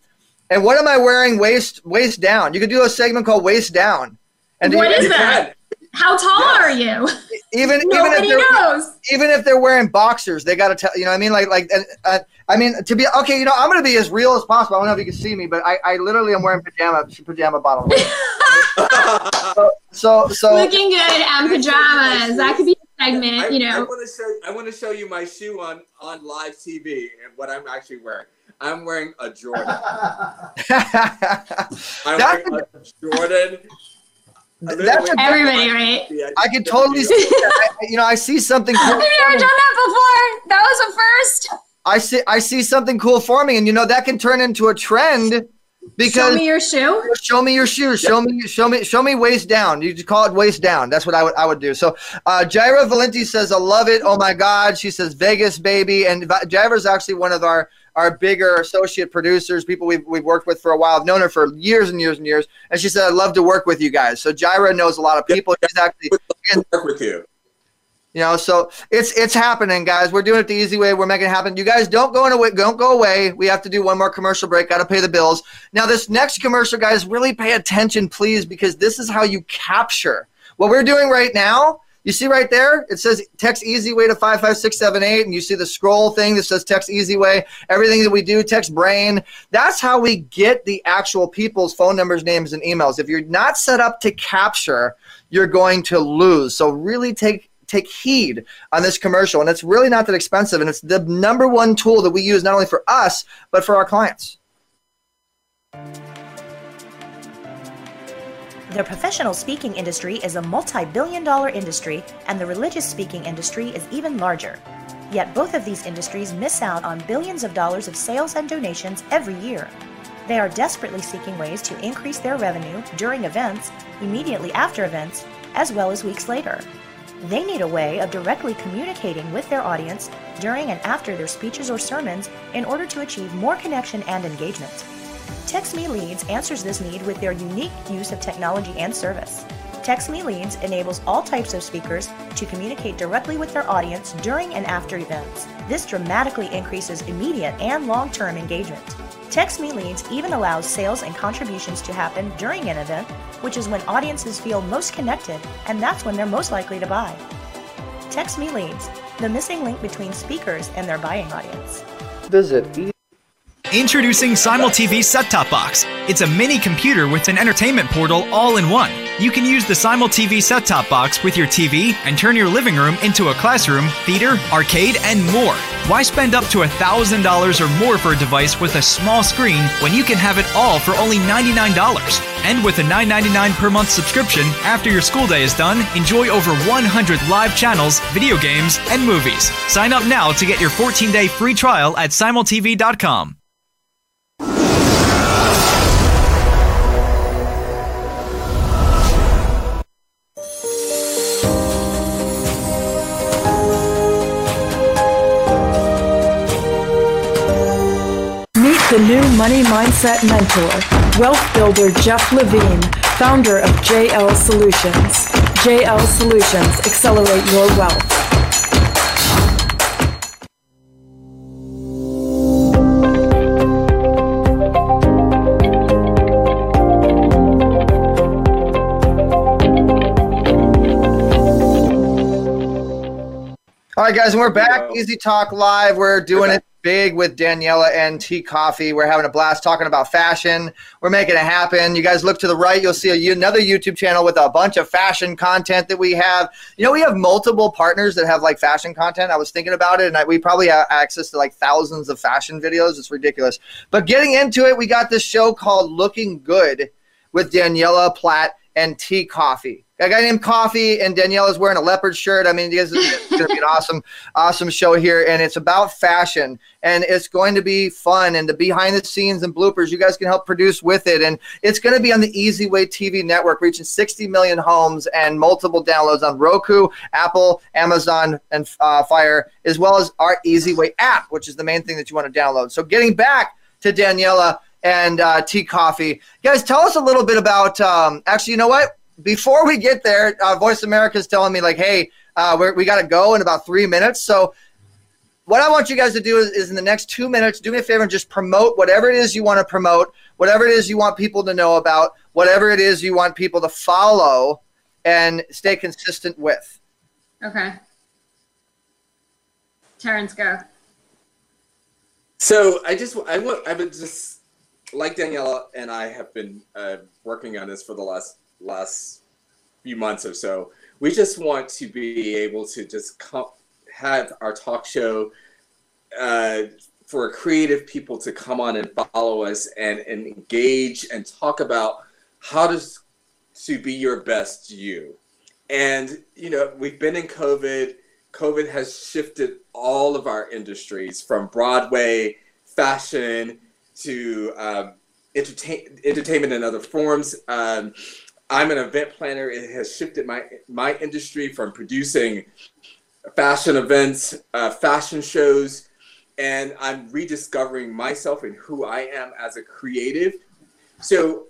And what am I wearing waist waist down? You could do a segment called waist down. And
What is that? How tall are you?
Even even if they're,
knows.
even if they're wearing boxers, they got to tell you know. what I mean, like like and, uh, I mean to be okay. You know, I'm gonna be as real as possible. I don't know if you can see me, but I, I literally am wearing pajama pajama bottoms. so so so
Looking good and pajamas. That could be a segment, you know.
I
know.
want to show. I want to show you my shoe on on live TV and what I'm actually wearing. I'm wearing a Jordan. I'm
That's
wearing a Jordan.
That's a
Everybody, right?
Yeah,
I can totally see. That. You know, I see something. Cool
I've never done that before. That was a first.
I see. I see something cool forming, and you know that can turn into a trend because
Show me your shoe.
show me your shoes. Show me. Show me. Show me waist down. You just call it waist down. That's what I would. I would do. So, uh, Jaira Valenti says, "I love it. Oh my God." She says, "Vegas, baby." And Va- Jaira's actually one of our our bigger associate producers, people we've we've worked with for a while. I've known her for years and years and years. And she said, "I'd love to work with you guys." So Jaira knows a lot of people. She's actually
work with you.
You know, so it's it's happening, guys. We're doing it the easy way. We're making it happen. You guys don't go away. Don't go away. We have to do one more commercial break. Got to pay the bills. Now, this next commercial, guys, really pay attention, please, because this is how you capture what we're doing right now. You see right there, it says text easy way to five five six seven eight, and you see the scroll thing that says text easy way. Everything that we do, text brain. That's how we get the actual people's phone numbers, names, and emails. If you're not set up to capture, you're going to lose. So really take take heed on this commercial and it's really not that expensive and it's the number one tool that we use not only for us but for our clients
The professional speaking industry is a multi billion dollar industry, and the religious speaking industry is even larger. Yet both of these industries miss out on billions of dollars of sales and donations every year. They are desperately seeking ways to increase their revenue during events, immediately after events, as well as weeks later. They need a way of directly communicating with their audience during and after their speeches or sermons in order to achieve more connection and engagement. Text Me Leads answers this need with their unique use of technology and service. Text Me Leads enables all types of speakers to communicate directly with their audience during and after events. This dramatically increases immediate and long term engagement. Text Me Leads even allows sales and contributions to happen during an event, which is when audiences feel most connected, and that's when they're most likely to buy. Text Me Leads, the missing link between speakers and their buying audience.
visit
Introducing SimulTV Set Top Box. It's a mini computer with an entertainment portal all in one. You can use the SimulTV Set Top Box with your TV and turn your living room into a classroom, theater, arcade, and more. Why spend up to $1,000 or more for a device with a small screen when you can have it all for only $99? And with a $9.99 per month subscription, after your school day is done, enjoy over 100 live channels, video games, and movies. Sign up now to get your 14 day free trial at simultv.com.
new money mindset mentor, wealth builder Jeff Levine, founder of JL Solutions. JL Solutions accelerate your wealth.
all right guys and we're back easy talk live we're doing it big with Daniela and Tea Coffee. We're having a blast talking about fashion. We're making it happen. You guys look to the right, you'll see a, another YouTube channel with a bunch of fashion content that we have. You know, we have multiple partners that have like fashion content. I was thinking about it, and I, we probably have access to like thousands of fashion videos. It's ridiculous. But getting into it, we got this show called Looking Good with Daniela Platt and Tea Coffee. A guy named Coffee and Danielle is wearing a leopard shirt. I mean, this is going to be an awesome, awesome show here, and it's about fashion, and it's going to be fun, and the behind the scenes and bloopers you guys can help produce with it, and it's going to be on the Easy Way TV network, reaching 60 million homes and multiple downloads on Roku, Apple, Amazon, and uh, Fire, as well as our Easy Way app, which is the main thing that you want to download. So, getting back to Daniela and uh, Tea Coffee, guys, tell us a little bit about. Um, actually, you know what? Before we get there, uh, Voice America is telling me like, hey, uh, we're, we got to go in about three minutes. So what I want you guys to do is, is in the next two minutes, do me a favor and just promote whatever it is you want to promote, whatever it is you want people to know about, whatever it is you want people to follow and stay consistent with.
Okay. Terrence, go.
So I just I want I would just like Daniela and I have been uh, working on this for the last last few months or so. We just want to be able to just come, have our talk show uh, for creative people to come on and follow us and, and engage and talk about how to, to be your best you. And, you know, we've been in COVID. COVID has shifted all of our industries from Broadway, fashion, to um, entertain, entertainment and other forms. Um, I'm an event planner. It has shifted my my industry from producing fashion events, uh, fashion shows, and I'm rediscovering myself and who I am as a creative. So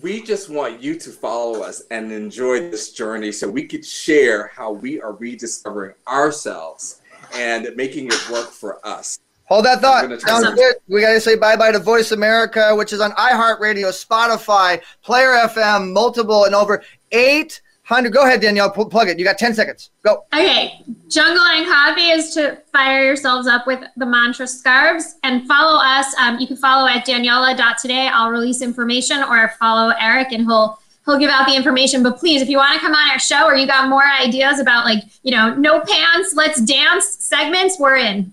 we just want you to follow us and enjoy this journey so we could share how we are rediscovering ourselves and making it work for us.
Hold that thought. Sounds good. We got to say bye bye to Voice America, which is on iHeartRadio, Spotify, Player FM, multiple, and over 800. Go ahead, Danielle. Plug it. You got 10 seconds. Go.
Okay. Jungle and Coffee is to fire yourselves up with the mantra scarves and follow us. Um, you can follow at Daniela.today. I'll release information or follow Eric and he'll he'll give out the information. But please, if you want to come on our show or you got more ideas about like, you know, no pants, let's dance segments, we're in.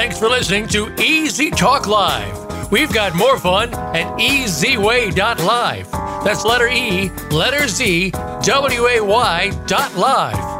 Thanks for listening to Easy Talk Live. We've got more fun at easyway.live. That's letter E, letter Z, W A Y dot live.